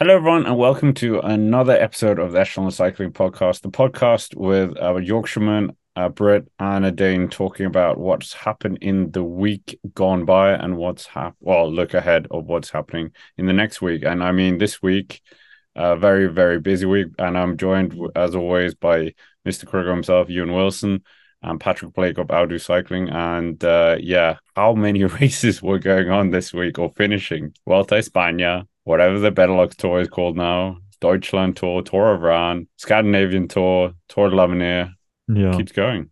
Hello, everyone, and welcome to another episode of the Echelon Cycling Podcast, the podcast with our Yorkshireman, uh, Britt, and Adane talking about what's happened in the week gone by and what's hap- well, look ahead of what's happening in the next week. And I mean, this week, a very, very busy week, and I'm joined as always by Mr. Kruger himself, Ewan Wilson, and Patrick Blake of Outdo Cycling. And uh, yeah, how many races were going on this week or finishing? Vuelta España, whatever the Benelux Tour is called now, Deutschland Tour, Tour of Iran, Scandinavian Tour, Tour de l'Avenir. Yeah. Keeps going.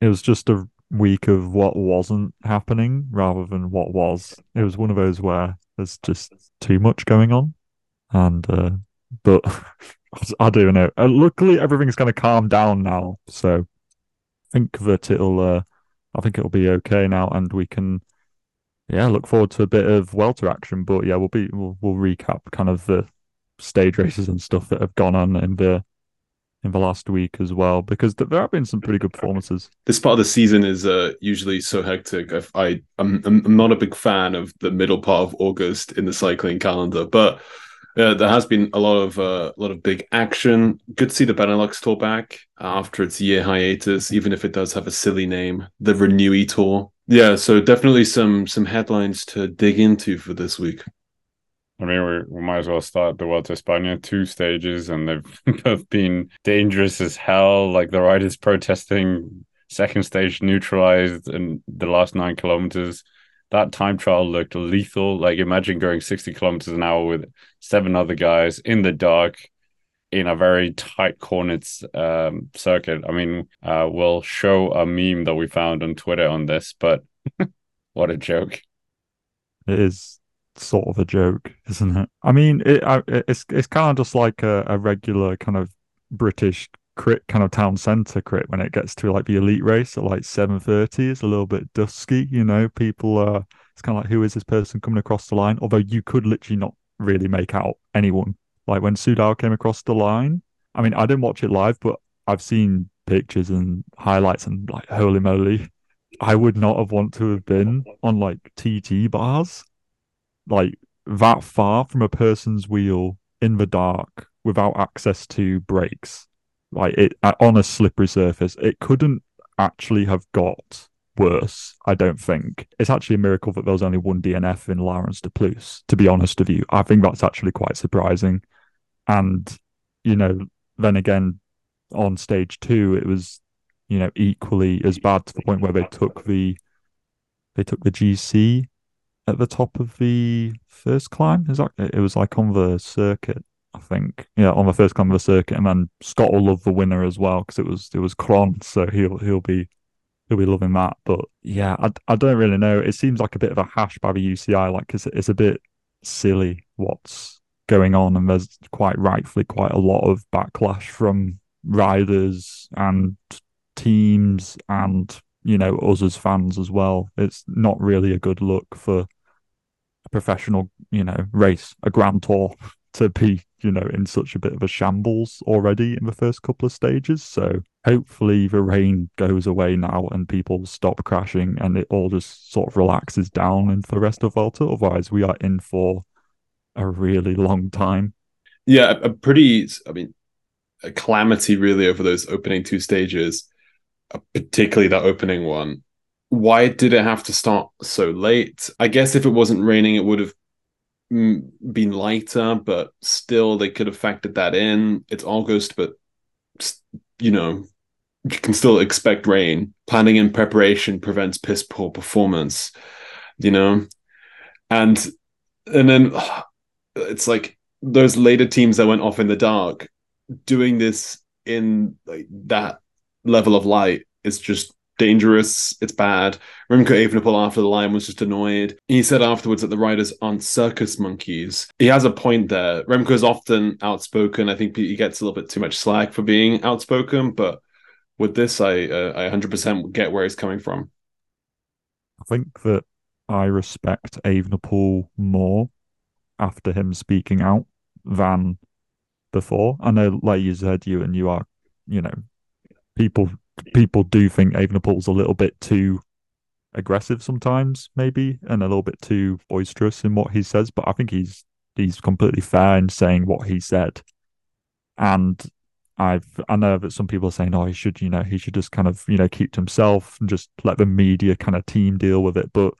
It was just a week of what wasn't happening rather than what was. It was one of those where there's just too much going on. And, uh, but I don't know. Uh, luckily, everything's going to calm down now. So I think that it'll, uh, I think it'll be okay now and we can, yeah, look forward to a bit of welter action. But yeah, we'll be, we'll, we'll recap kind of the stage races and stuff that have gone on in the, in the last week as well because th- there have been some pretty good performances. This part of the season is uh, usually so hectic. I've, I I'm, I'm not a big fan of the middle part of August in the cycling calendar, but uh, there has been a lot of uh, a lot of big action. Good to see the Benelux tour back after its year hiatus, even if it does have a silly name, the Renewi Tour. Yeah, so definitely some some headlines to dig into for this week. I mean, we, we might as well start the Vuelta España, two stages, and they've both been dangerous as hell. Like the riders protesting, second stage neutralized in the last nine kilometers. That time trial looked lethal. Like imagine going 60 kilometers an hour with seven other guys in the dark in a very tight cornered um, circuit. I mean, uh, we'll show a meme that we found on Twitter on this, but what a joke. It is sort of a joke, isn't it? I mean, it, it's it's kind of just like a, a regular kind of British crit kind of town centre crit when it gets to like the elite race at like 7.30 it's a little bit dusky you know people are it's kind of like who is this person coming across the line although you could literally not really make out anyone like when Soudal came across the line. I mean i didn't watch it live but i've seen pictures and highlights and like holy moly i would not have want to have been on like tt bars. Like that far from a person's wheel in the dark without access to brakes. Like it uh, on a slippery surface it couldn't actually have got worse i don't think. It's actually a miracle that there was only one dnf in Laurens de Plus to be honest with you. I think that's actually quite surprising and you know then again on stage two it was you know equally as bad to the point where they took the they took the gc at the top of the first climb is that it was like on the circuit I think. Yeah, on the first climb of the circuit, and then Scott will love the winner as well because it was it was Kron, so he'll he'll be he'll be loving that. But yeah, I, I don't really know. It seems like a bit of a hash by the UCI, like it's it's a bit silly what's going on, and there's quite rightfully quite a lot of backlash from riders and teams and you know us as fans as well. It's not really a good look for a professional, you know, race, a grand tour to be, you know, in such a bit of a shambles already in the first couple of stages. So hopefully the rain goes away now and people stop crashing and it all just sort of relaxes down into the rest of Vuelta. Otherwise, we are in for a really long time. Yeah, a pretty, I mean, a calamity really over those opening two stages, uh, particularly that opening one. Why did it have to start so late? I guess if it wasn't raining, it would have mm, been lighter, but still they could have factored that in. It's August, but you know, you can still expect rain. Planning and preparation prevents piss poor performance, you know? And and then it's like those later teams that went off in the dark doing this in like that level of light is just dangerous. It's bad. Remco Evenepoel after the line was just annoyed. He said afterwards that the riders aren't circus monkeys. He has a point there. Remco is often outspoken. I think he gets a little bit too much slack for being outspoken, but with this, I uh, I 100% get where he's coming from. I think that I respect Evenepoel more after him speaking out than before. I know, like you said, you and you are, you know, people people do think Evenepoel's a little bit too aggressive sometimes, maybe, and a little bit too boisterous in what he says. But I think he's he's completely fair in saying what he said. And I've I know that some people are saying, oh, he should, you know, he should just kind of, you know, keep to himself and just let the media kind of team deal with it. But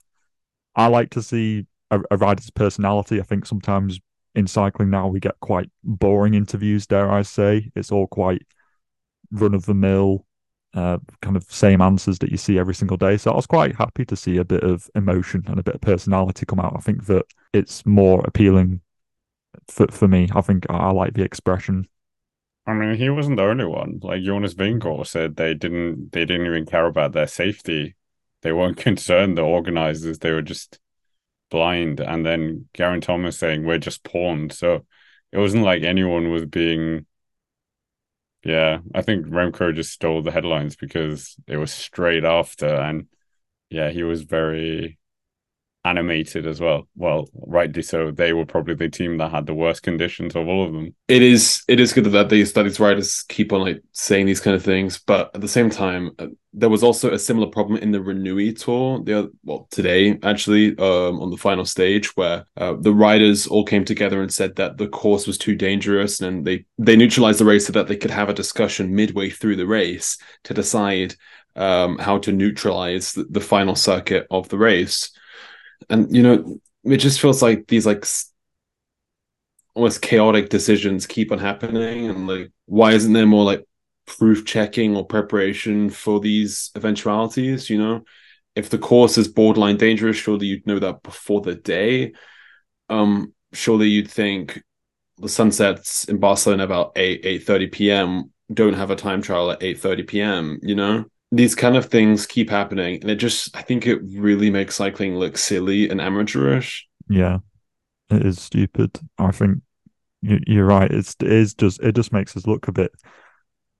I like to see a, a rider's personality. I think sometimes in cycling now we get quite boring interviews, dare I say. It's all quite run of the mill, uh, kind of same answers that you see every single day. So I was quite happy to see a bit of emotion and a bit of personality come out. I think that it's more appealing for for me. I think I like the expression. I mean, he wasn't the only one. Like Jonas Vingegaard said, they didn't they didn't even care about their safety. They weren't concerned. The organizers they were just blind. And then Geraint Thomas saying we're just pawned. So it wasn't like anyone was being yeah, I think Remco just stole the headlines because it was straight after, and yeah, he was very animated as well. Well, rightly so. They were probably the team that had the worst conditions of all of them. It is it is good that these that these riders keep on like saying these kind of things, but at the same time, uh, there was also a similar problem in the Renewi tour. The other, well today actually um, on the final stage where uh, the riders all came together and said that the course was too dangerous, and they they neutralized the race so that they could have a discussion midway through the race to decide um, how to neutralize the, the final circuit of the race and you know it just feels like these like almost chaotic decisions keep on happening. And like why isn't there more like proof checking or preparation for these eventualities you know? If the course is borderline dangerous surely you'd know that before the day. Um surely you'd think the sunsets in barcelona about 8 8 30 p.m don't have a time trial at 8 30 p.m you know these kind of things keep happening and it just i think it really makes cycling look silly and amateurish. Yeah. It is stupid. I think you're right. It's it is just it just makes us look a bit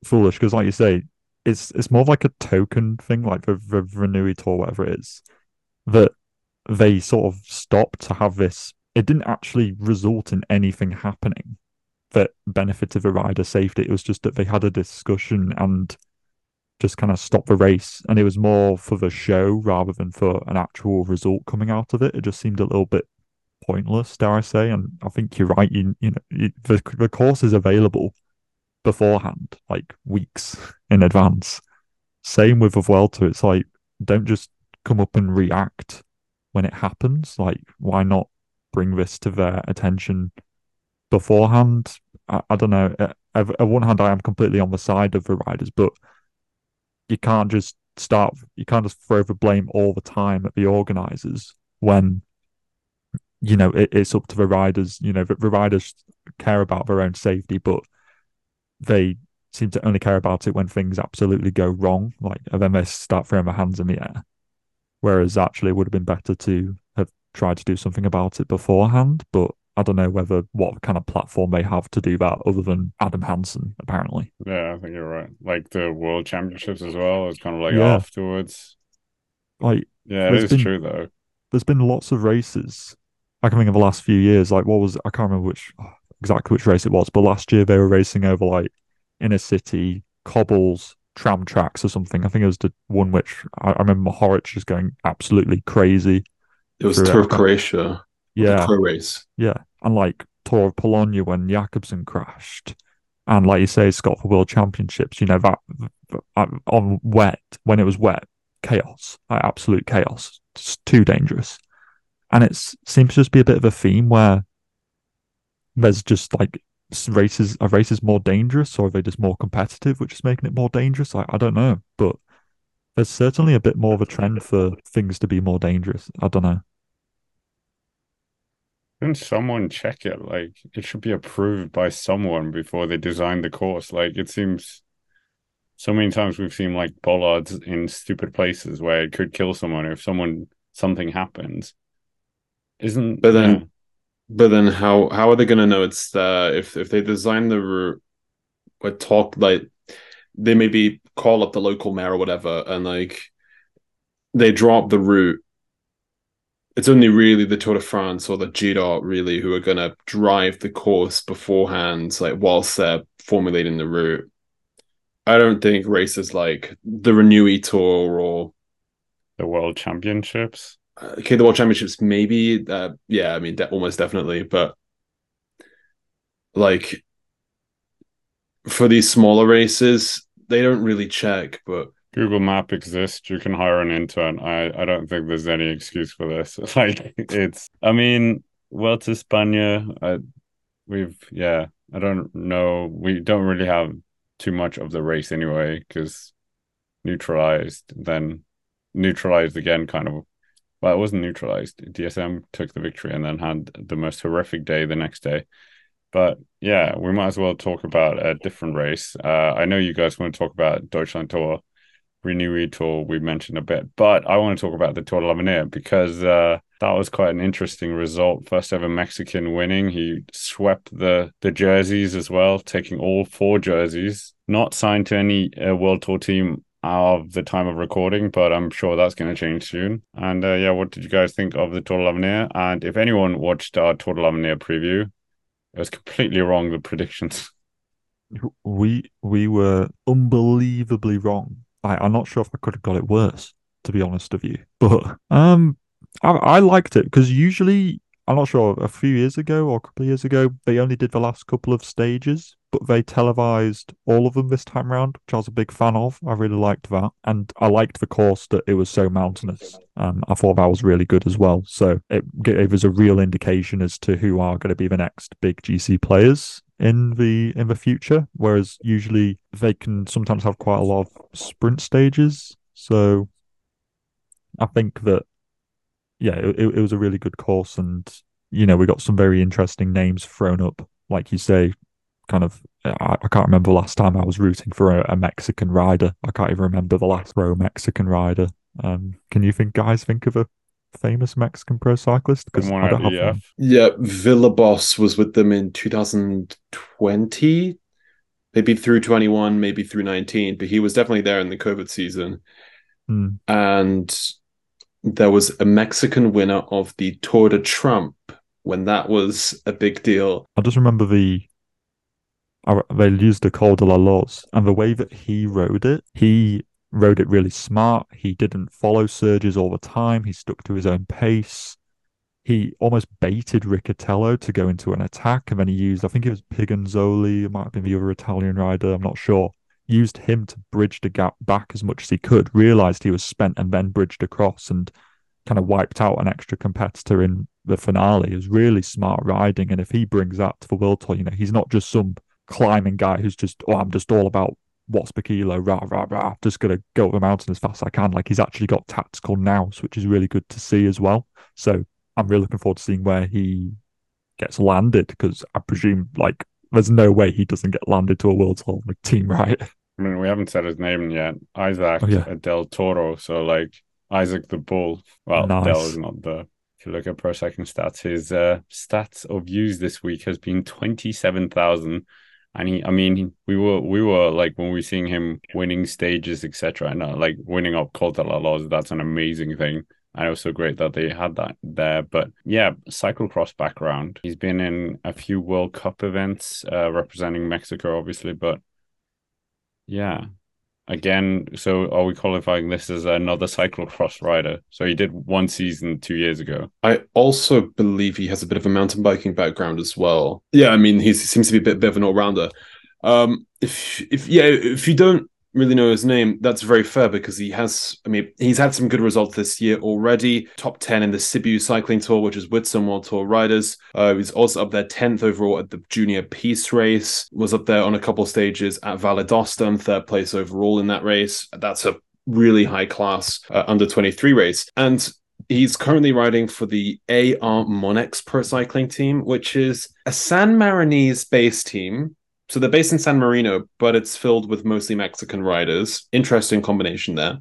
foolish because like you say it's it's more like a token thing like the, the tour whatever it is that they sort of stopped to have this. It didn't actually result in anything happening that benefited the rider safety. It was just that they had a discussion and just kind of stop the race. And it was more for the show rather than for an actual result coming out of it. It just seemed a little bit pointless, dare I say. And I think you're right. You, you know, the, the course is available beforehand, like weeks in advance. Same with the Vuelta. It's like, don't just come up and react when it happens. Like, why not bring this to their attention beforehand? I, I don't know. At one hand, I am completely on the side of the riders, but you can't just start you can't just throw the blame all the time at the organizers when you know it, it's up to the riders you know the, the riders care about their own safety but they seem to only care about it when things absolutely go wrong like and then they start throwing their hands in the air. Whereas actually it would have been better to have tried to do something about it beforehand but I don't know whether what kind of platform they have to do that other than Adam Hansen, apparently. Yeah, I think you're right. Like the World Championships as well. It's kind of like yeah. afterwards. Like, yeah, it is been, true though. There's been lots of races. I can think of the last few years. Like, what was I can't remember which exactly which race it was, but last year they were racing over like inner city cobbles, tram tracks or something. I think it was the one which I, I remember Mohoric just going absolutely crazy. It was Tour of Croatia yeah, pro race. Yeah, and like Tour of Polonia when Jakobsen crashed, and like you say, Scott for World Championships. You know that uh, on wet when it was wet, chaos, like absolute chaos. It's too dangerous, and it seems to just be a bit of a theme where there's just like races are races more dangerous or are they just more competitive which is making it more dangerous I, I don't know but there's certainly a bit more of a trend for things to be more dangerous i don't know can someone check it? Like it should be approved by someone before they design the course. Like it seems so many times we've seen like bollards in stupid places where it could kill someone if someone something happens. Isn't but then yeah. but then how how are they gonna know it's uh if if they design the route or talk like they maybe call up the local mayor or whatever and like they drop the route it's only really the Tour de France or the Giro really who are going to drive the course beforehand, like whilst they're formulating the route. I don't think races like the Renewi Tour or the World Championships. Uh, okay, the World Championships maybe. Uh, yeah, I mean, de- almost definitely, but like for these smaller races, they don't really check, but Google Map exists. You can hire an intern. I, I don't think there's any excuse for this. Like it's, I mean, Vuelta España, I, we've, yeah, I don't know. We don't really have too much of the race anyway because neutralized, then neutralized again, kind of. Well, it wasn't neutralized. DSM took the victory and then had the most horrific day the next day. But yeah, we might as well talk about a different race. Uh, I know you guys want to talk about Deutschland Tour, Renewi Tour. We mentioned a bit, but I want to talk about the Tour de l'Avenir because uh, that was quite an interesting result. First ever Mexican winning. He swept the the jerseys as well, taking all four jerseys. Not signed to any uh, World Tour team of the time of recording, but I'm sure that's going to change soon. And uh, yeah, what did you guys think of the Tour de l'Avenir? And if anyone watched our Tour de l'Avenir preview, it was completely wrong. The predictions. We we were unbelievably wrong. I, I'm not sure if I could have got it worse, to be honest with you. But um, I, I liked it because usually I'm not sure a few years ago or a couple of years ago they only did the last couple of stages, but they televised all of them this time around, which I was a big fan of. I really liked that, and I liked the course that it was so mountainous. Um, I thought that was really good as well. So it gave us a real indication as to who are going to be the next big GC players in the in the future. Whereas usually they can sometimes have quite a lot of sprint stages. So I think that yeah, it, it was a really good course, and you know we got some very interesting names thrown up, like you say. Kind of, I, I can't remember last time I was rooting for a, a Mexican rider. I can't even remember the last row Mexican rider. Um, can you think, guys, think of a famous Mexican pro cyclist? Because I don't have one. yeah, Villabos was with them in 2020, maybe through 21, maybe through 19, but he was definitely there in the COVID season. Hmm. And there was a Mexican winner of the Tour de Trump when that was a big deal. I just remember the they used the Col de la Loze, and the way that he rode it, he rode it really smart. He didn't follow surges all the time. He stuck to his own pace. He almost baited Riccitello to go into an attack, and then he used, I think it was Piganzoli, it might have been the other Italian rider, I'm not sure. Used him to bridge the gap back as much as he could, realized he was spent, and then bridged across and kind of wiped out an extra competitor in the finale. It was really smart riding. And if he brings that to the World Tour, you know, he's not just some climbing guy who's just, oh, I'm just all about watts per kilo, rah, rah, rah, just going to go up the mountain as fast as I can. Like he's actually got tactical nous, which is really good to see as well. So I'm really looking forward to seeing where he gets landed because I presume like there's no way he doesn't get landed to a World Tour team, right? I mean, we haven't said his name yet. Isaac Oh, yeah. Del Toro. So like Isaac the Bull. Well, Nice. Del is not the. If you look at Pro Cycling Stats, his uh, stats of views this week has been twenty seven thousand. And he, I mean, we were we were like when we were seeing him winning stages, etc. And uh, like winning up de la Loze, that's an amazing thing. And it was so great that they had that there. But yeah, cyclocross background. He's been in a few World Cup events, uh, representing Mexico, obviously. But yeah, again, so are we qualifying this as another cyclocross rider? So he did one season two years ago. I also believe he has a bit of a mountain biking background as well. Yeah, I mean, he seems to be a bit, bit of an all rounder. Um, if if yeah, if you don't really know his name, that's very fair because he has. I mean, he's had some good results this year already. Top ten in the Sibiu Cycling Tour, which is some World Tour riders. Uh, he's also up there tenth overall at the Junior Peace Race. Was up there on a couple stages at Valle d'Aosta, and third place overall in that race. That's a really high class uh, under twenty three race, and He's currently riding for the AR Monex Pro Cycling Team, which is a San Marinese based team. So they're based in San Marino, but it's filled with mostly Mexican riders. Interesting combination there.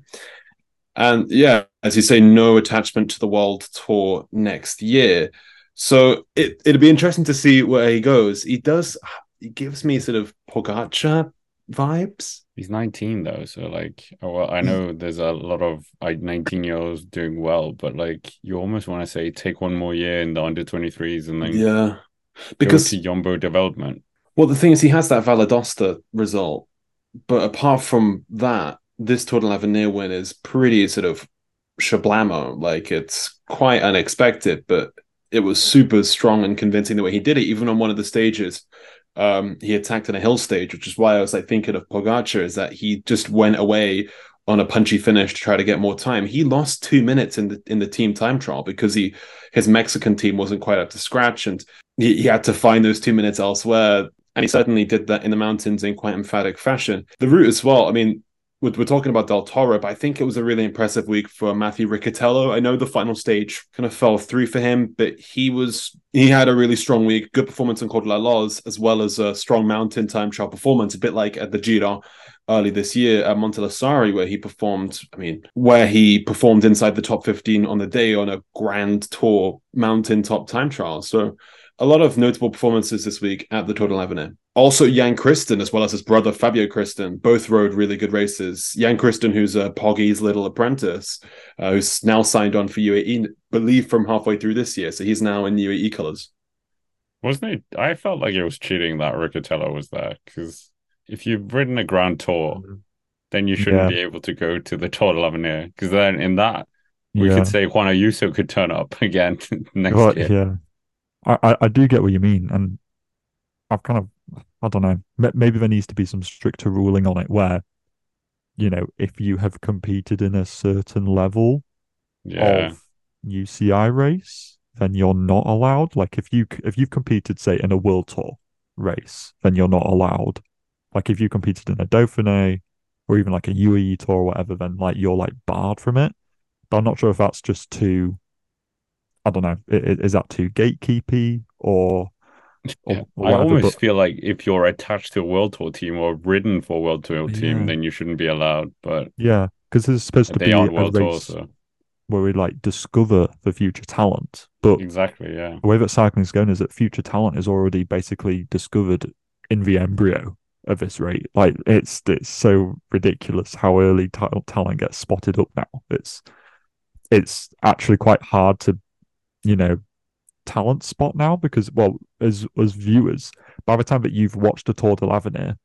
And yeah, as you say, no attachment to the World Tour next year. So it, it'd be interesting to see where he goes. He does, he gives me sort of Pogacar vibes. He's 19 though, so like, oh, well, I know there's a lot of like 19 year olds doing well, but like, you almost want to say take one more year in the under 23s and then Yeah. because Because Jumbo development. Well, the thing is, he has that Valle d'Aosta result, but apart from that, this Tour de l'Avenir win is pretty sort of shablamo. Like it's quite unexpected, but it was super strong and convincing the way he did it. Even on one of the stages, um, he attacked in a hill stage, which is why I was like thinking of Pogacar is that he just went away on a punchy finish to try to get more time. He lost two minutes in the in the team time trial because he his Mexican team wasn't quite up to scratch, and he, he had to find those two minutes elsewhere. And he certainly did that in the mountains in quite emphatic fashion. The route as well. I mean, we're, talking about Del Toro, but I think it was a really impressive week for Matthew Riccitello. I know the final stage kind of fell through for him, but he was he had a really strong week, good performance in Col de la Loze, as well as a strong mountain time trial performance, a bit like at the Giro early this year at Monte Lussari, where he performed, I mean, where he performed inside the top 15 on the day on a grand tour mountain top time trial. So a lot of notable performances this week at the Tour de l'Avenir. Also, Jan Christen, as well as his brother Fabio Christen, both rode really good races. Jan Christen, who's a Poggy's little apprentice, uh, who's now signed on for UAE, believe from halfway through this year. So he's now in UAE colours. Wasn't it? I felt like it was cheating that Riccitello was there because if you've ridden a Grand Tour, Mm-hmm. then you shouldn't Yeah. be able to go to the Tour de l'Avenir because then in that we yeah. could say Juan Ayuso could turn up again next But, year. yeah, I, I I do get what you mean, and I've kind of I don't know. Maybe there needs to be some stricter ruling on it, where you know if you have competed in a certain level Yeah, of UCI race, then you're not allowed. Like if you if you've competed, say, in a World Tour race, then you're not allowed. Like if you competed in a Dauphiné or even like a UAE Tour or whatever, then like you're like barred from it. But I'm not sure if that's just too. I don't know. i- i- Is that too gatekeepy or? or. I almost but- feel like if you're attached to a World Tour team or ridden for a World Tour team, Yeah. then you shouldn't be allowed. But yeah, because there's supposed to be a World Tour, race so where we like discover the future talent, but exactly, yeah. the way that cycling's going is that future talent is already basically discovered in the embryo at this rate. Like it's it's so ridiculous how early ta- talent gets spotted up now. It's it's actually quite hard to, you know, talent spot now because well, as as viewers, by the time that you've watched a Tour de l'Avenir,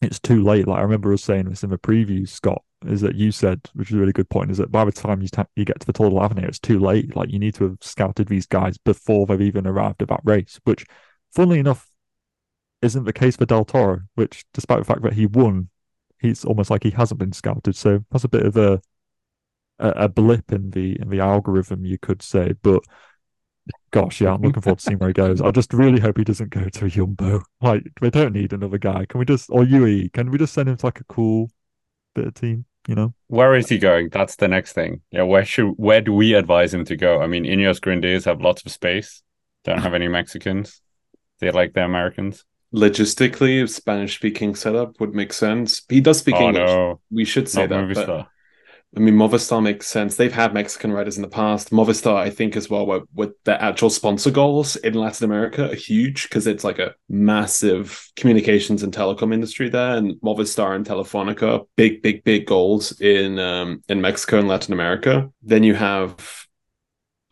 it's too late. Like I remember us saying this in the preview, Scott, is that you said, which is a really good point, is that by the time you ta- you get to the Tour de l'Avenir, it's too late. Like you need to have scouted these guys before they've even arrived at that race, which, funnily enough, isn't the case for Del Toro. Which, despite the fact that he won, he's almost like he hasn't been scouted. So that's a bit of a a, a blip in the in the algorithm, you could say. But gosh, yeah, I'm looking forward to seeing where he goes. I just really hope he doesn't go to a Jumbo. Like we don't need another guy. Can we just or UE? Can we just send him to like a cool bit of team? You know? Where is he going? That's the next thing. Yeah, where should where do we advise him to go? I mean, Ineos Grenadiers have lots of space. Don't have any Mexicans. They like the Americans. Logistically, Spanish speaking setup would make sense. He does speak oh English. no, We should say not that. I mean, Movistar makes sense. They've had Mexican riders in the past. Movistar, I think, as well, with, with their actual sponsor goals in Latin America are huge because it's like a massive communications and telecom industry there. And Movistar and Telefonica, big, big, big goals in um, in Mexico and Latin America. Then you have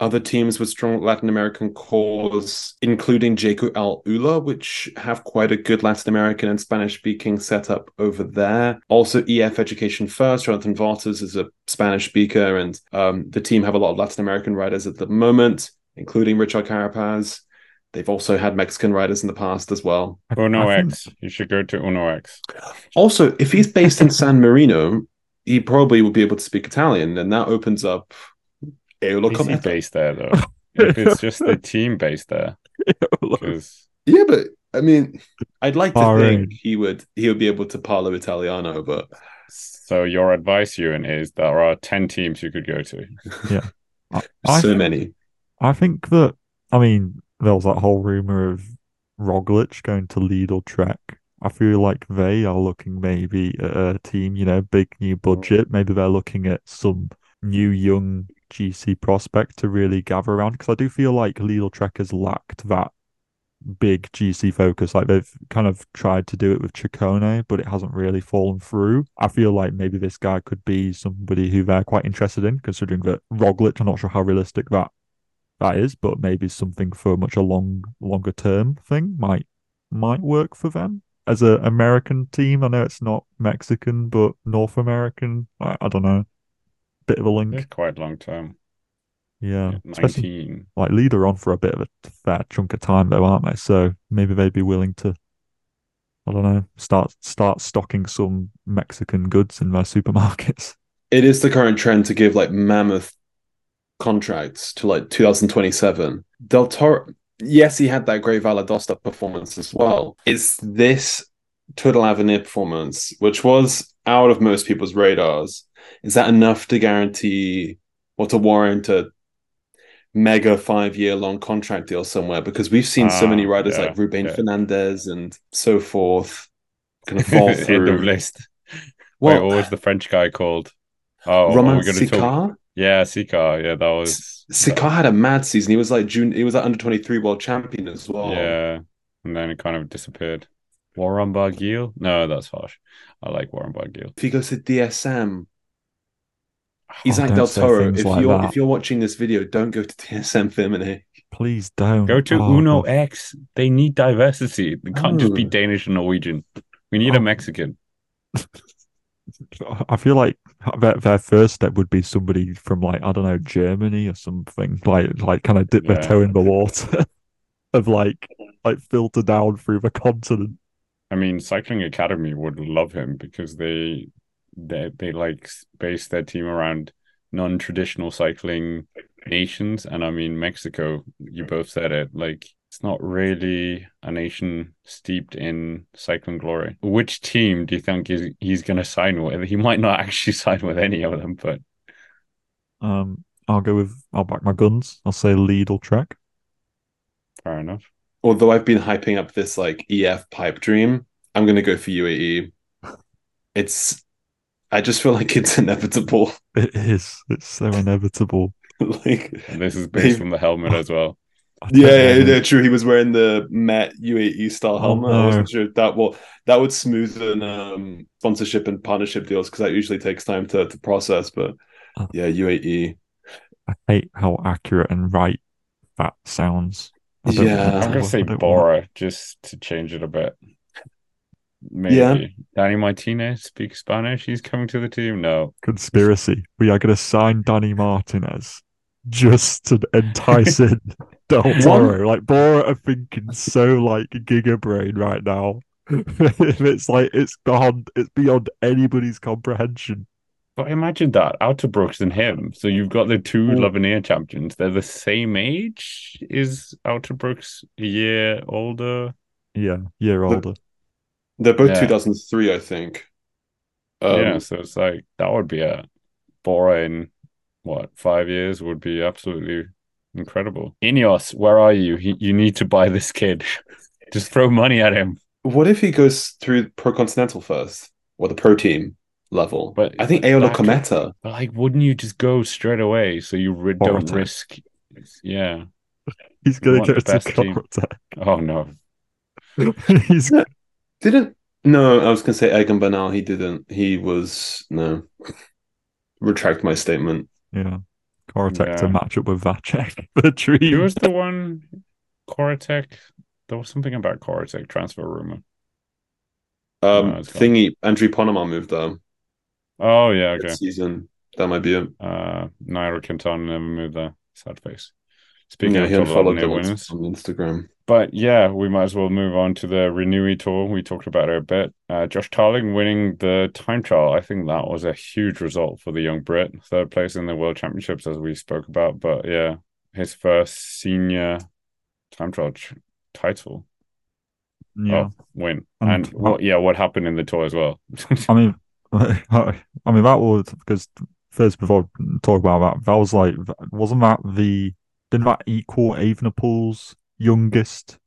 other teams with strong Latin American cores, including Jayco AlUla, which have quite a good Latin American and Spanish speaking setup over there. Also, EF Education First, Jonathan Vaughters is a Spanish speaker, and um, the team have a lot of Latin American riders at the moment, including Richard Carapaz. They've also had Mexican riders in the past as well. Uno X. You should go to Uno X. Also, if he's based in San Marino, he probably will be able to speak Italian, and that opens up Eolo Is he Cometa. based there though? if it's just the team based there, because Yeah, but I mean, I'd like to think he would he would be able to parlo Italiano, but so your advice, Ewan, is there are ten teams you could go to. I, I so think- many. I think that I mean there was that whole rumor of Roglic going to Lidl Trek. I feel like they are looking maybe at a team, you know, big new mm. budget. Maybe they're looking at some new young GC prospect to really gather around because I do feel like Lidl Trek has lacked that big GC focus. Like they've kind of tried to do it with Ciccone, but it hasn't really fallen through. I feel like maybe this guy could be somebody who they're quite interested in, considering that Roglic, I'm not sure how realistic that that is, but maybe something for much a long longer term thing might might work for them as an American team. I know it's not Mexican, but North American. I, I don't know. Bit of a link, It's quite long term. yeah. Especially Nineteen. like leader on for a bit of a fair chunk of time though, aren't they? So maybe they'd be willing to I don't know, start start stocking some Mexican goods in their supermarkets. It is the current trend to give like mammoth contracts to like 2027. Del Toro, yes, he had that great Valle d'Aosta performance as well. Is this Tour de l'Avenir performance, which was out of most people's radars, is that enough to guarantee or to warrant a mega five year long contract deal somewhere? Because we've seen so many Ah, riders yeah, like Ruben yeah. Fernandez and so forth kind of fall End of through. list. Wait, Well, what was the French guy called? Oh, Romain we talk? Sicard? Yeah, Sicard. Yeah, that was. Sicard had a mad season. He was like June. He was like under twenty three world champion as well. Yeah, and then it kind of disappeared. Warren Barguil? No, that's harsh. I like Warren Barguil. If he goes to DSM, he's Oh, like don't Del Toro. If like you're that. if you're watching this video, don't go to DSM Firmenich. Please don't Go to Oh, Uno God. X. They need diversity. They can't just be Oh. Danish and Norwegian. We need a Oh. Mexican. I feel like their, their first step would be somebody from like I don't know Germany or something like like kind of dip their toe in the water of like like filter down through the continent. I mean, Cycling Academy would love him because they they they like base their team around non-traditional cycling nations, and I mean Mexico. You both said it. Like it's not really a nation steeped in cycling glory. Which team do you think he's he's going to sign with? He might not actually sign with any of them, but Um, I'll go with I'll back my guns. I'll say Lidl Trek. fair enough. Although I've been hyping up this like EF pipe dream, I'm gonna go for UAE. It's I just feel like it's inevitable. It is. It's so inevitable. like And this is based on the helmet as well. Yeah, yeah, yeah, true. He was wearing the Met UAE style Oh, helmet. I wasn't sure if that will that would smoothen um, sponsorship and partnership deals because that usually takes time to, to process. But Oh. yeah. UAE. I hate how accurate and right that sounds. I don't Yeah. want I'm gonna say I want- Bora just to change it a bit. Maybe. Yeah. Danny Martinez speaks Spanish. He's coming to the team. No. Conspiracy. We are going to sign Danny Martinez just to entice in Del Toro. Like Bora are thinking so like Giga Brain right now. it's like it's beyond it's beyond anybody's comprehension. But imagine that Uijtdebroeks and him. So you've got the two. l'Avenir champions. They're the same age. Is Uijtdebroeks a year older? Yeah, year older. They're both Yeah. 2003, I think. Um, yeah. So it's like that would be a Bora in what five years would be absolutely incredible. Ineos, where are you? He, you need to buy this kid. Just throw money at him. What if he goes through Pro Continental first or the Pro Team level? But I think Eolo Cometa. But like, wouldn't you just go straight away so you ri- don't Boratec. risk? Yeah. He's gonna get go to best team. Oh no. He's Didn't no, I was gonna say Egan Bernal. He didn't. He was no. Retract my statement. yeah. Cortec to match up with Vacek. The dream. Who was the one? Koratek. There was something about Koratek transfer rumor. Um, No, thingy. Andrew Ponema moved there Oh yeah, okay. this season. That might be it. Uh, Nairo Quintana never moved there. Sad face. Speaking yeah, of he unfollowed Avenir them on, winners, on Instagram. but yeah, we might as well move on to the Renewi Tour. We talked about it a bit. Uh, Josh Tarling winning the time trial. I think that was a huge result for the young Brit. Third place in the World Championships, as we spoke about. But yeah, his first senior time trial ch- title. Yeah. Oh, win. And And, what? Yeah, what happened in the tour as well? I mean, I mean that was because first before I talk about that, that was like wasn't that the didn't that equal Evenepoel's youngest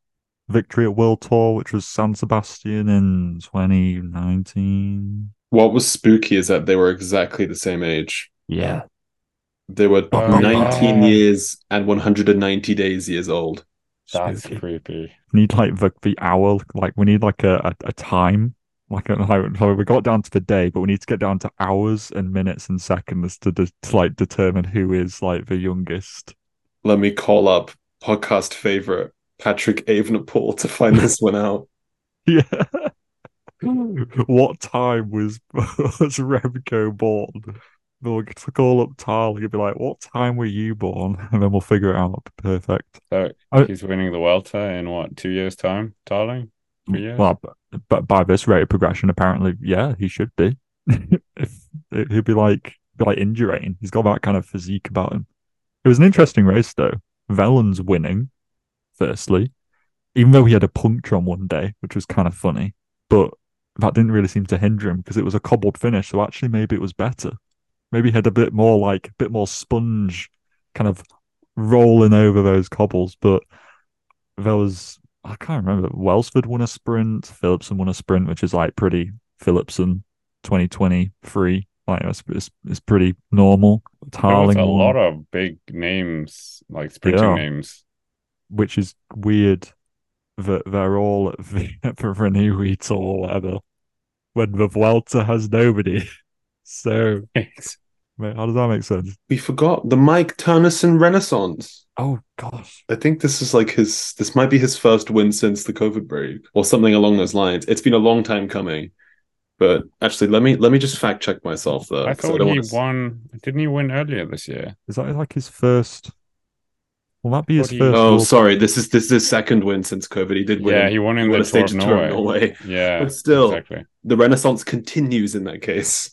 victory at World Tour, which was San Sebastian in 2019? What was spooky is that they were exactly the same age. Yeah, They were Oh, 19 yeah. years and 190 days years old. That's Spooky. creepy. We need like the the hour, like we need like a a, a time. Like, a, like so we got down to the day, but we need to get down to hours and minutes and seconds to, de- to like determine who is like the youngest. Let me call up podcast favorite Patrick Evenepoel to find this one out. Yeah. what time was was Remco born? We'll call up Tarly and be like, "What time were you born?" And then we'll figure it out. Perfect. So I- he's winning the Welter in what two years' time, darling? for. Well, but, but by this rate of progression, apparently, yeah, he should be. if he'd be like be like indurating. He's got that kind of physique about him. It was an interesting race though. Wellens winning, firstly, even though he had a puncture on one day, which was kind of funny, but that didn't really seem to hinder him because it was a cobbled finish. So actually, maybe it was better. Maybe he had a bit more like a bit more sponge, kind of rolling over those cobbles. But there was I can't remember. Welsford won a sprint. Philipsen won a sprint, which is like pretty Philipsen 2023. Like it's, it's, it's pretty normal. Tarling a lot of big names, like sprinting yeah, names, which is weird that they're all at the for a new Tour or whatever when the Vuelta has nobody. So, how does that make sense? We forgot the Mike Teunissen Renaissance. Oh gosh. I think this is like his this might be his first win since the COVID break or something along those lines. It's been a long time coming. But actually let me let me just fact check myself though. I thought I he to... won didn't he win earlier this year? Is that like his first Will that be his first? Oh, sorry. This is this is his second win since COVID. He did win. Yeah, he won in he the stage Norway. Norway. Yeah, but still, exactly. the renaissance continues in that case.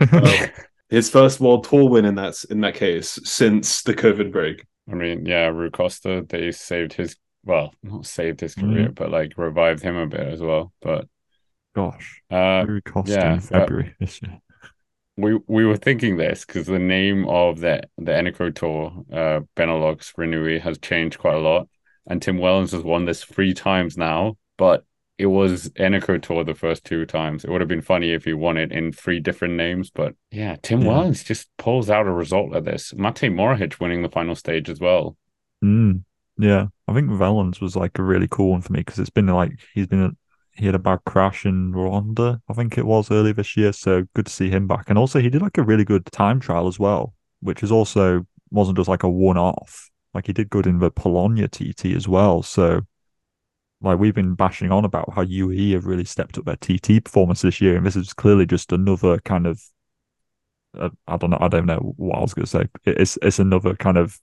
uh, his first world tour win in that in that case since the COVID break. I mean, yeah, Rui Costa, they saved his well, not saved his career, mm. but like revived him a bit as well. But gosh, uh, Costa yeah, in February this year. We we were thinking this because the name of the the Eneco Tour, uh, Benelux Renewi, has changed quite a lot, and Tim Wellens has won this three times now. But it was Eneco Tour the first two times. It would have been funny if he won it in three different names, but yeah, Tim yeah. Wellens just pulls out a result like this. Matej Mohoric winning the final stage as well. Mm, yeah, I think Wellens was like a really cool one for me because it's been like he's been a, he had a bad crash in Rwanda, I think it was early this year. So good to see him back, and also he did like a really good time trial as well, which is also wasn't just like a one off. Like he did good in the Polonia TT as well. So like we've been bashing on about how UAE have really stepped up their TT performance this year, and this is clearly just another kind of uh, I don't know, I don't know what I was going to say. It's it's another kind of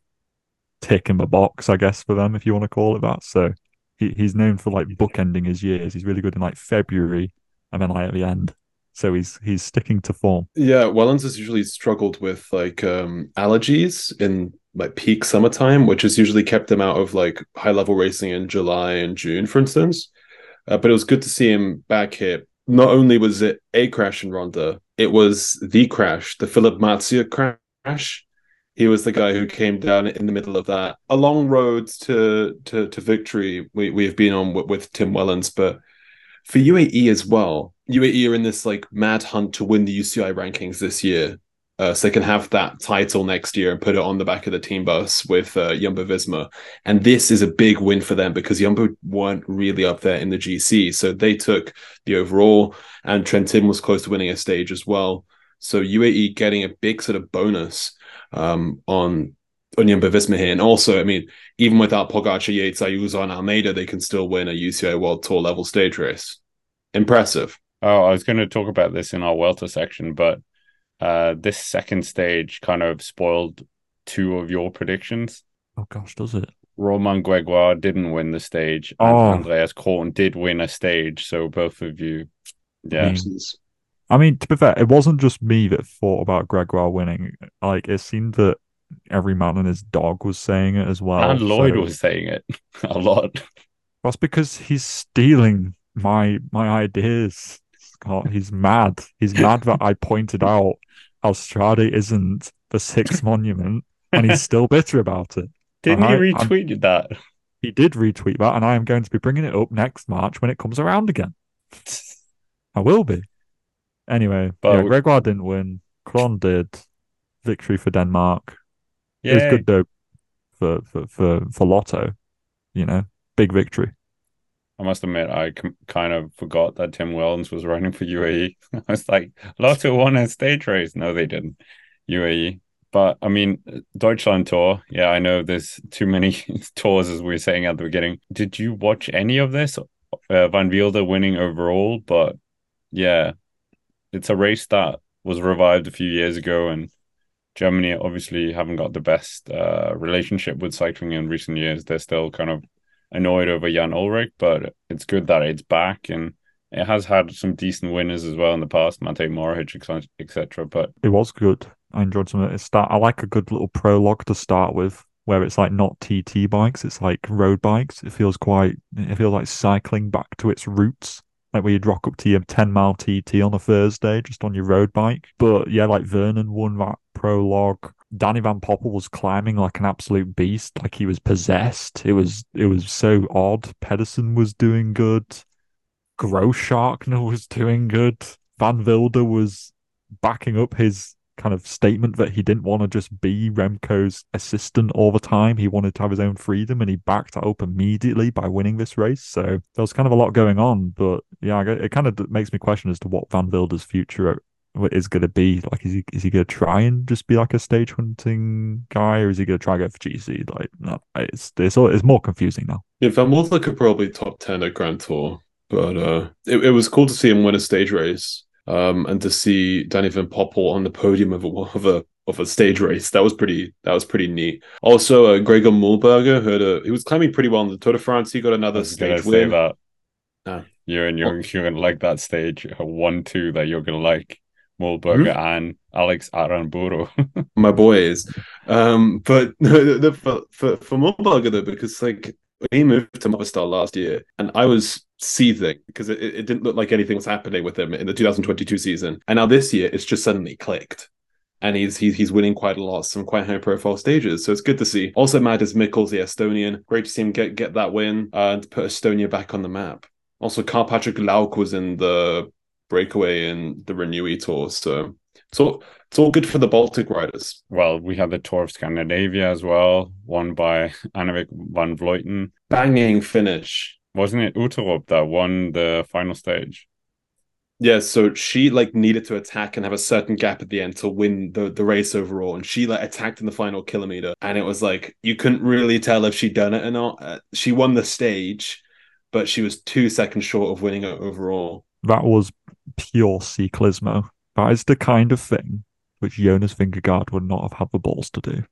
tick in the box, I guess, for them if you want to call it that. So he, he's known for like bookending his years. He's really good in like February and then like at the end. So he's he's sticking to form. Yeah, Wellens has usually struggled with like um allergies in like peak summertime, which has usually kept him out of like high level racing in July and June, for instance. Uh, but it was good to see him back here. Not only was it a crash in Ronda, it was the crash, the Philip Mathieu crash. He was the guy who came down in the middle of that. A long road to to, to victory we, we've been on with, with Tim Wellens, but for UAE as well, UAE are in this like mad hunt to win the UCI rankings this year uh, so they can have that title next year and put it on the back of the team bus with uh, Jumbo Visma. And this is a big win for them because Jumbo weren't really up there in the GC. So they took the overall, and Trentin was close to winning a stage as well. So UAE getting a big sort of bonus um, on on Jumbo Visma here. And also, I mean, even without Pogacar, Yates, Ayuso, and Almeida, they can still win a UCI World Tour level stage race. Impressive. Oh, I was going to talk about this in our Welter section, but uh, this second stage kind of spoiled two of your predictions. Oh gosh, does it? Romain Gregoire didn't win the stage, and oh. Andreas Kron did win a stage. So both of you, yeah. I mean, I mean, to be fair, it wasn't just me that thought about Gregoire winning. Like it seemed that every man and his dog was saying it as well. And Lloyd so... was saying it a lot. That's because he's stealing my my ideas. Scott, he's mad. He's mad that I pointed out Austrade isn't the sixth monument, and he's still bitter about it. Didn't and he retweet that? He did retweet that, and I am going to be bringing it up next March when it comes around again. I will be. Anyway, but yeah, Gregoire didn't win. Kron did. Victory for Denmark. Yay. It was good though for, for for for Lotto. You know, big victory. I must admit, I com- kind of forgot that Tim Wellens was running for UAE. I was like, Lotto won a stage race. No, they didn't. UAE. But I mean, Deutschland tour. Yeah, I know there's too many tours, as we were saying at the beginning. Did you watch any of this? Uh, Van Wilder winning overall, but yeah, it's a race that was revived a few years ago, and Germany obviously haven't got the best uh, relationship with cycling in recent years. They're still kind of annoyed over Jan Ullrich, but it's good that it's back and it has had some decent winners as well in the past, Matej Mohoric, etc. But it was good. I enjoyed some of it. Start. I like a good little prologue to start with, where it's like not TT bikes, it's like road bikes. It feels quite. It feels like cycling back to its roots like where you'd rock up to your 10 mile TT on a Thursday just on your road bike. But yeah, like Vernon won that prologue. Danny Van Poppel was climbing like an absolute beast, like he was possessed. It was it was so odd. Pedersen was doing good. Grossschartner was doing good. Van Wilder was backing up his kind of statement that he didn't want to just be Remco's assistant all the time. He wanted to have his own freedom, and he backed up immediately by winning this race. So there was kind of a lot going on, but yeah, it kind of makes me question as to what Van Wilder's future is going to be. Like, is he is he going to try and just be like a stage hunting guy, or is he going to try to go for GC? Like, no, it's it's it's more confusing now. Yeah, Van Wilder could probably top ten at Grand Tour, but uh, it, it was cool to see him win a stage race um, and to see Danny Van Poppel on the podium of a of a of a stage race that was pretty that was pretty neat. Also, uh, Gregor Muhlberger had a he was climbing pretty well in the Tour de France. He got another stage win. That. Ah. You're and you're, you're gonna like that stage one two that you're gonna like Muhlberger mm-hmm. and Alex Aranburu. My boys. Um, but the, the, for for for Muhlberger though, because like he moved to Movistar last year, and I was seething because it, it didn't look like anything was happening with him in the 2022 season. And now this year, it's just suddenly clicked. And he's, he's he's winning quite a lot, some quite high profile stages. So it's good to see. Also, Madis Mihkels, the Estonian, great to see him get get that win uh, and put Estonia back on the map. Also, Karl Patrick Lauk was in the breakaway in the Renewi Tour. So it's all it's all good for the Baltic riders. Well, we had the Tour of Scandinavia as well, won by Annemiek van Vleuten. Banging finish. Wasn't it Uttrup that won the final stage? Yeah, so she like needed to attack and have a certain gap at the end to win the, the race overall, and she like attacked in the final kilometer, and it was like you couldn't really tell if she'd done it or not. Uh, she won the stage, but she was two seconds short of winning it overall. That was pure ciclismo. That is the kind of thing which Jonas Vingegaard would not have had the balls to do.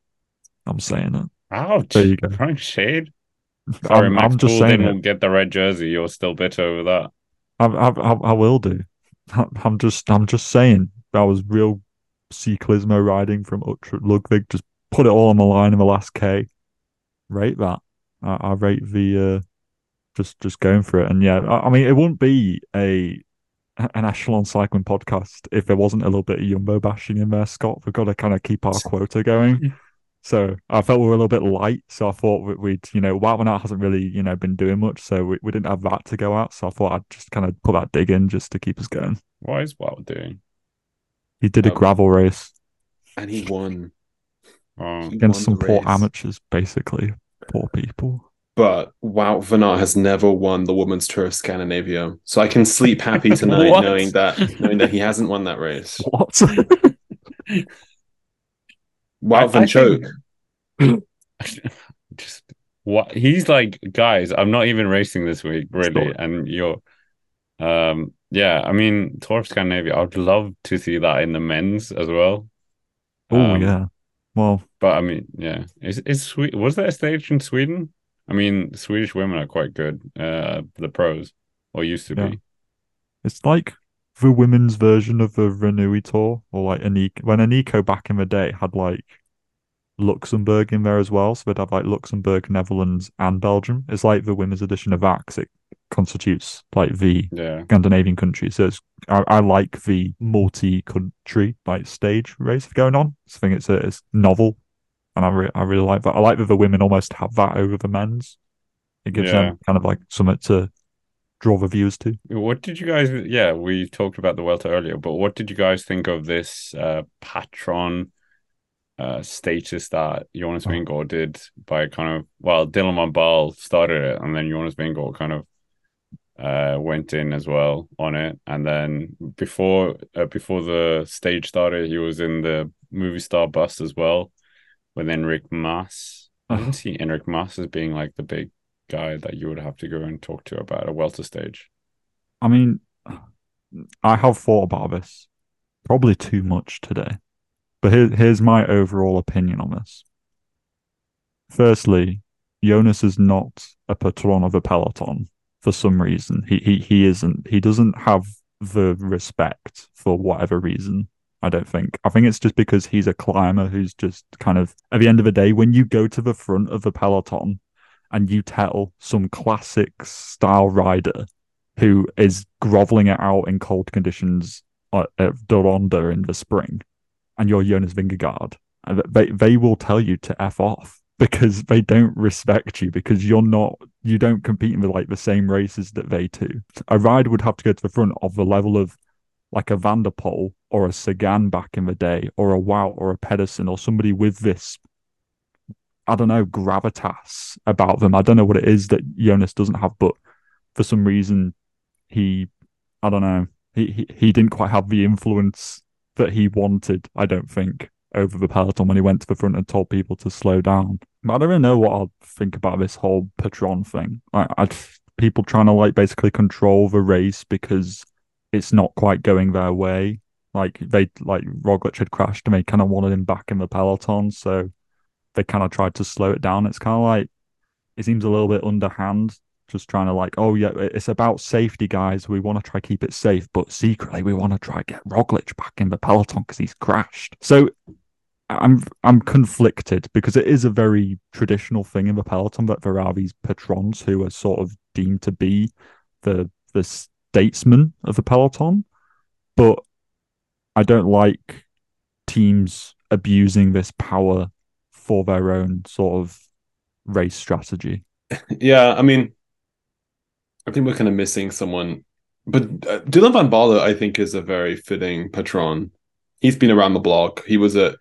I'm saying it. Ouch! There you go. Throwing shade. Sorry, I'm, Max I'm just Poole saying didn't it. get the red jersey. You're still bitter over that. I, I, I, I will do. I'm just, I'm just saying that was real ciclismo riding from Uttrup Ludwig. Just put it all on the line in the last K. Rate that. I, I rate the, uh, just, just going for it. And yeah, I, I mean, it wouldn't be a an echelon cycling podcast if there wasn't a little bit of Jumbo bashing in there, Scott. We've got to kind of keep our quota going. So I felt we were a little bit light. So I thought we'd, you know, Wout van Aert hasn't really, you know, been doing much. So we, we didn't have that to go out. So I thought I'd just kind of put that dig in just to keep us going. What is Wout doing? He did a Oh. gravel race And he won. Oh, He against won some poor amateurs, basically. Poor people. But Wout van Aert has never won the Women's Tour of Scandinavia, so I can sleep happy tonight knowing that knowing that he hasn't won that race. What? Wout van Choke. think- just what he's like, guys. I'm not even racing this week, really, Stop. and you're, um, yeah. I mean, Tour of Scandinavia. I'd love to see that in the men's as well. oh Um, yeah. Well, But I mean, yeah, is is Sweden? Was there a stage in Sweden? I mean, Swedish women are quite good. Uh, the pros, or used to Yeah. be. it's like the women's version of the Renewi tour, or like Eneco. When Eneco back in the day had like Luxembourg in there as well, so they'd have like Luxembourg, Netherlands, and Belgium. It's like the women's edition of that 'cause it constitutes like the Yeah, Scandinavian countries. So it's, I, I like the multi-country like stage race going on. I think it's a, it's novel, and I re- I really like that. I like that the women almost have that over the men's. It gives Yeah. them kind of like something to draw the viewers to. What did you guys? Yeah, we talked about the Vuelta earlier, but what did you guys think of this uh, patron uh, status that Jonas Oh. Did by kind of well, Dylan Van Baarle started it, and then Jonas Vingegaard kind of uh, went in as well on it, and then before uh, before the stage started, he was in the Movistar bus as well with Enric Mas. I didn't see Enric Mas as being like the big guy that you would have to go and talk to about a Vuelta stage. I mean, I have thought about this probably too much today, but here, here's my overall opinion on this. Firstly, Jonas is not a patron of a peloton for some reason. He he he isn't. He doesn't have the respect for whatever reason. I don't think. I think it's just because he's a climber who's just kind of at the end of the day, when you go to the front of the peloton and you tell some classic style rider who is groveling it out in cold conditions at, at in the spring, and you're Jonas Vingegaard, they they will tell you to f off because they don't respect you because you're not you don't compete in the like the same races that they do. A rider would have to go to the front of the level of like a Van der Poel or a Sagan back in the day, or a Wout or a Pedersen or somebody with this I don't know, gravitas about them. I don't know what it is that Jonas doesn't have, but for some reason he I don't know. He, he he didn't quite have the influence that he wanted, I don't think, over the peloton when he went to the front and told people to slow down. I don't really know what I'll think about this whole patron thing. I, I people trying to like basically control the race because it's not quite going their way. Like they like Roglic had crashed and they kind of wanted him back in the peloton, so they kind of tried to slow it down. It's kind of like it seems a little bit underhand, just trying to like, oh yeah, it's about safety, guys. We want to try keep it safe, but secretly we want to try get Roglic back in the peloton because he's crashed. So I'm I'm conflicted because it is a very traditional thing in the peloton that there are these patrons who are sort of deemed to be the the statesmen of the peloton, but I don't like teams abusing this power for their own sort of race strategy. Yeah, I mean, I think we're kind of missing someone, but uh, Dylan van Baarle, I think, is a very fitting patron. He's been around the block. He was at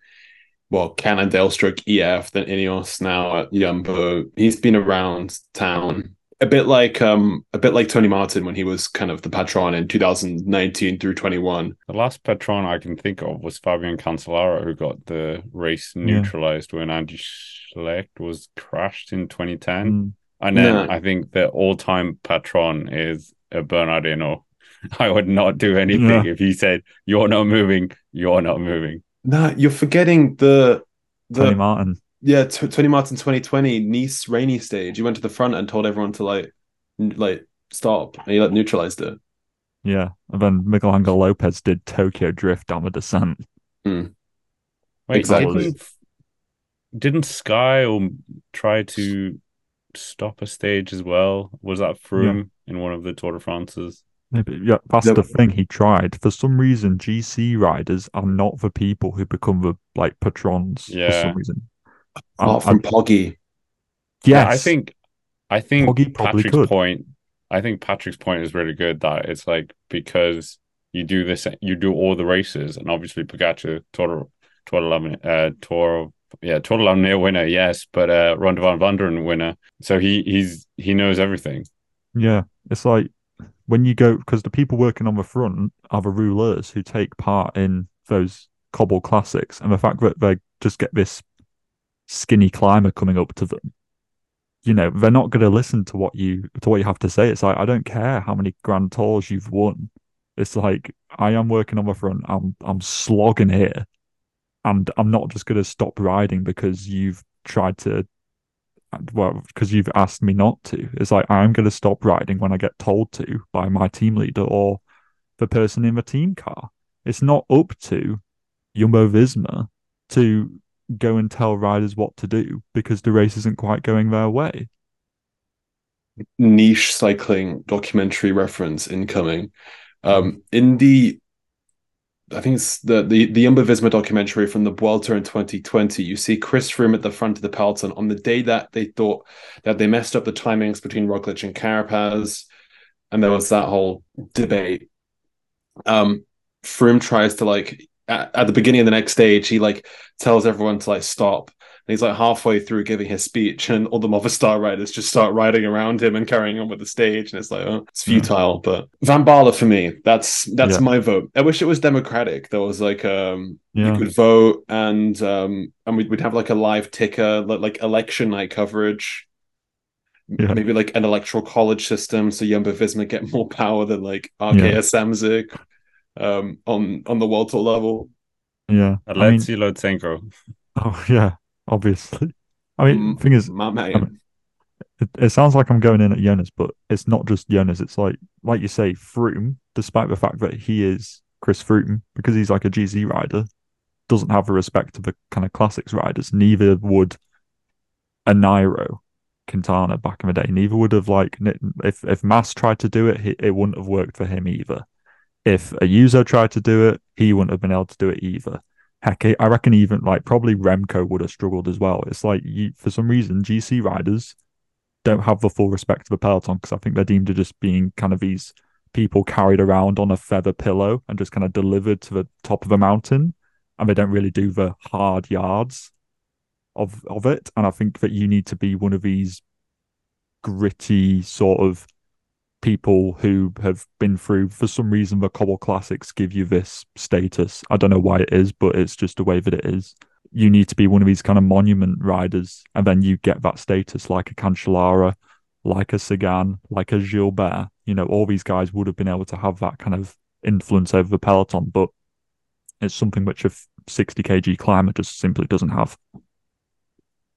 well, Cannondale stroke EF, then Ineos, now at Jumbo. He's been around town a bit like um a bit like Tony Martin when he was kind of the patron in 2019 through 21. The last patron I can think of was Fabian Cancellara, who got the race neutralized yeah. when Andy Schleck was crashed in 2010. Mm. And then I think the all-time patron is a Bernardino. I would not do anything yeah. if he said, "You're not moving. You're not moving." No, you're forgetting the the Tony Martin yeah, t- Tony Martin 2020 Nice rainy stage. You went to the front and told everyone to like n- like stop, and he like neutralized it. Yeah, and then Miguel Angel Lopez did Tokyo Drift down the descent. Mm. Wait, exactly. Didn't, didn't Sky or try to stop a stage as well? Was that Froome yeah. in one of the Tour de France's? Maybe, yeah, that's yep. the thing. He tried. For some reason, GC riders are not the people who become the like patrons. Yeah. For some reason, Apart from Poggy. Yes. Yeah, I think I think Poggy Patrick's could. point I think Patrick's point is really good that it's like because you do this you do all the races and obviously Pogacar Tour Tour 11 uh Tour yeah Tour 11 near winner yes but uh Ronde van Vlaanderen winner so he he's he knows everything yeah it's like when you go because the people working on the front are the rouleurs who take part in those cobble classics and the fact that they just get this skinny climber coming up to them, you know, they're not going to listen to what you to what you have to say. It's like I don't care how many grand tours you've won. It's like I am working on the front. I'm I'm slogging here, and I'm not just going to stop riding because you've tried to. Well, because you've asked me not to. It's like I'm going to stop riding when I get told to by my team leader or the person in the team car. It's not up to Jumbo Visma to go and tell riders what to do because the race isn't quite going their way. Niche cycling documentary reference incoming. Um, in the, I think it's the the the Jumbo Visma documentary from the Vuelta in 2020. You see Chris Froome at the front of the peloton on the day that they thought that they messed up the timings between Roglic and Carapaz, and there was that whole debate. Um, Froome tries to like at, at, the beginning of the next stage, he like tells everyone to like stop. And he's like halfway through giving his speech, and all the Movistar riders just start riding around him and carrying on with the stage. And it's like, oh, it's futile. Yeah. But Van Baarle for me, that's that's yeah. my vote. I wish it was democratic. There was like um yeah. you could vote and um and we'd, we'd have like a live ticker, like, election night coverage. Yeah. Maybe like an electoral college system, so Jumbo Visma get more power than like Arkea yeah. Samsic um, on on the world tour level. Yeah, Alexei I mean, Lutsenko. Oh yeah, obviously. I mean, mm, thing is, my man. It, it sounds like I'm going in at Jonas, but it's not just Jonas. It's like, like you say, Froome, despite the fact that he is Chris Froome, because he's like a GC rider, doesn't have the respect of the kind of classics riders. Neither would a Nairo Quintana back in the day. Neither would have like if if Mas tried to do it, it wouldn't have worked for him either. If Ayuso tried to do it, he wouldn't have been able to do it either. Heck, I reckon even like probably Remco would have struggled as well. It's like you, for some reason GC riders don't have the full respect of the peloton because I think they're deemed to just being kind of these people carried around on a feather pillow and just kind of delivered to the top of a mountain, and they don't really do the hard yards of of it. And I think that you need to be one of these gritty sort of people who have been through for some reason the cobble classics give you this status. I don't know why it is but it's just the way that it is. You need to be one of these kind of monument riders and then you get that status like a cancellara like a sagan like a gilbert. You know all these guys would have been able to have that kind of influence over the peloton but it's something which a 60 kg climber just simply doesn't have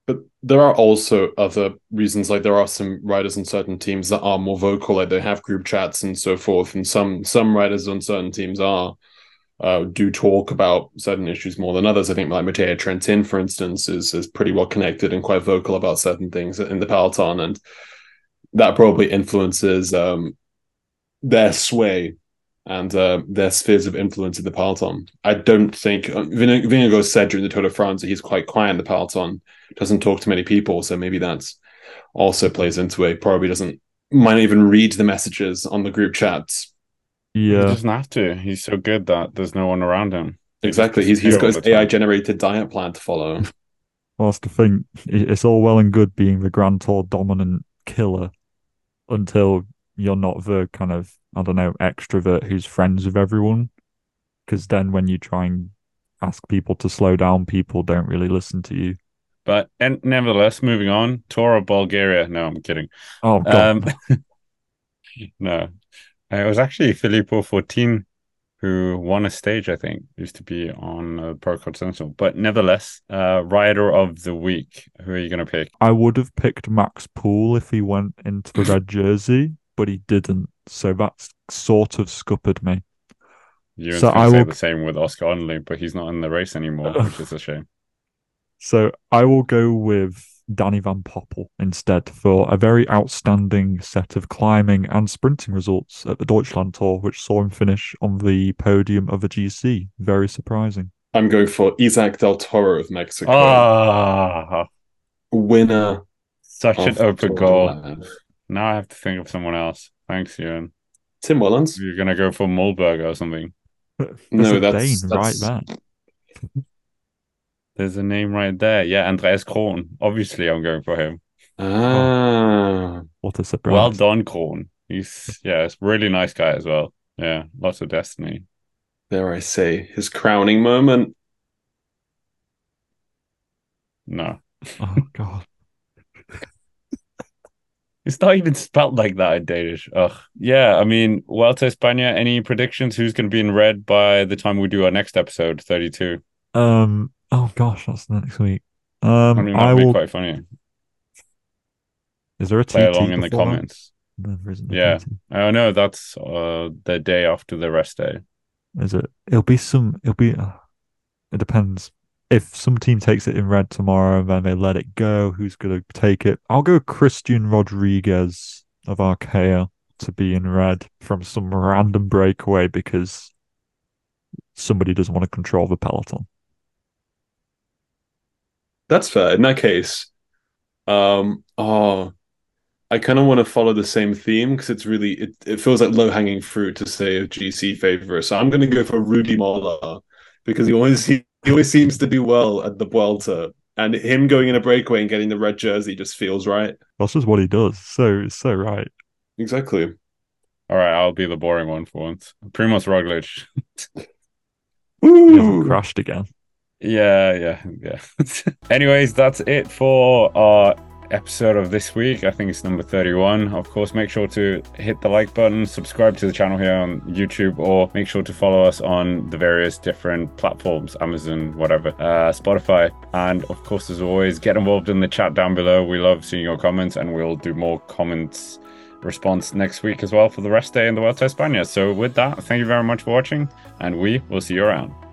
but there are also other reasons. Like there are some riders in certain teams that are more vocal, like they have group chats and so forth. And some some riders on certain teams are uh, do talk about certain issues more than others. I think like Matteo Trentin, for instance, is is pretty well connected and quite vocal about certain things in the peloton, and that probably influences um, their sway and uh, their spheres of influence in the peloton. I don't think um, Vingegaard said during the Tour de France that he's quite quiet in the peloton, doesn't talk to many people, so maybe that's also plays into it. Probably doesn't might not even read the messages on the group chats. Yeah, he doesn't have to. He's so good that there's no one around him. Exactly. He's he's got his AI generated diet plan to follow. Well, that's the thing. It's all well and good being the Grand Tour dominant killer until you're not the kind of I don't know extrovert who's friends with everyone. Because then when you try and ask people to slow down, people don't really listen to you. But and nevertheless, moving on, Tour of Bulgaria. No, I'm kidding. Oh God. Um, no, it was actually Filippo Fortin who won a stage. I think used to be on uh, Pro Continental, but nevertheless, uh, rider of the week. Who are you going to pick? I would have picked Max Poole if he went into the red jersey, but he didn't. So that's sort of scuppered me. You so I will... say the same with Oscar Onley, but he's not in the race anymore, which is a shame. So I will go with Danny Van Poppel instead for a very outstanding set of climbing and sprinting results at the Deutschland Tour, which saw him finish on the podium of a GC. Very surprising. I'm going for Isaac Del Toro of Mexico. Ah, winner. Such an open goal. Now I have to think of someone else. Thanks, Ewan. Tim Wellens. You're gonna go for Mulberg or something. no, that's, that's right there. There's a name right there. Yeah, Andreas Kron. Obviously, I'm going for him. Ah, what a surprise! Well done, Kron. He's yeah, it's really nice guy as well. Yeah, lots of destiny. There I say his crowning moment. No. Oh God. It's not even spelled like that in Danish. Ugh. Yeah, I mean, Vuelta España, any predictions? Who's going to be in red by the time we do our next episode, 32? Um. Oh, gosh, that's next week. Um, I mean, that'd I be will... quite funny. Is there a Play TT along in the comments. No, there isn't a Yeah. TT. Oh, no, that's uh, the day after the rest day. Is it? It'll be some. It'll be. Uh, it depends. If some team takes it in red tomorrow, and then they let it go. Who's going to take it? I'll go Christian Rodriguez of Arkea to be in red from some random breakaway because somebody doesn't want to control the peloton. that's fair. In that case, um, oh, I kind of want to follow the same theme because it's really it, it feels like low hanging fruit to say a GC favorite. So I'm going to go for Rudy Molard because he always he, he always seems to do well at the Vuelta, and him going in a breakaway and getting the red jersey just feels right. That's just what he does. So so right. Exactly. All right, I'll be the boring one for once. Primoz Roglic. He Woo! crashed again. Yeah, yeah, yeah. Anyways, that's it for our episode of this week. I think it's number 31. Of course, make sure to hit the like button, subscribe to the channel here on YouTube, or make sure to follow us on the various different platforms Amazon, whatever, uh, Spotify. And of course, as always, get involved in the chat down below. We love seeing your comments, and we'll do more comments response next week as well for the rest day in the Vuelta a España. So, with that, thank you very much for watching, and we will see you around.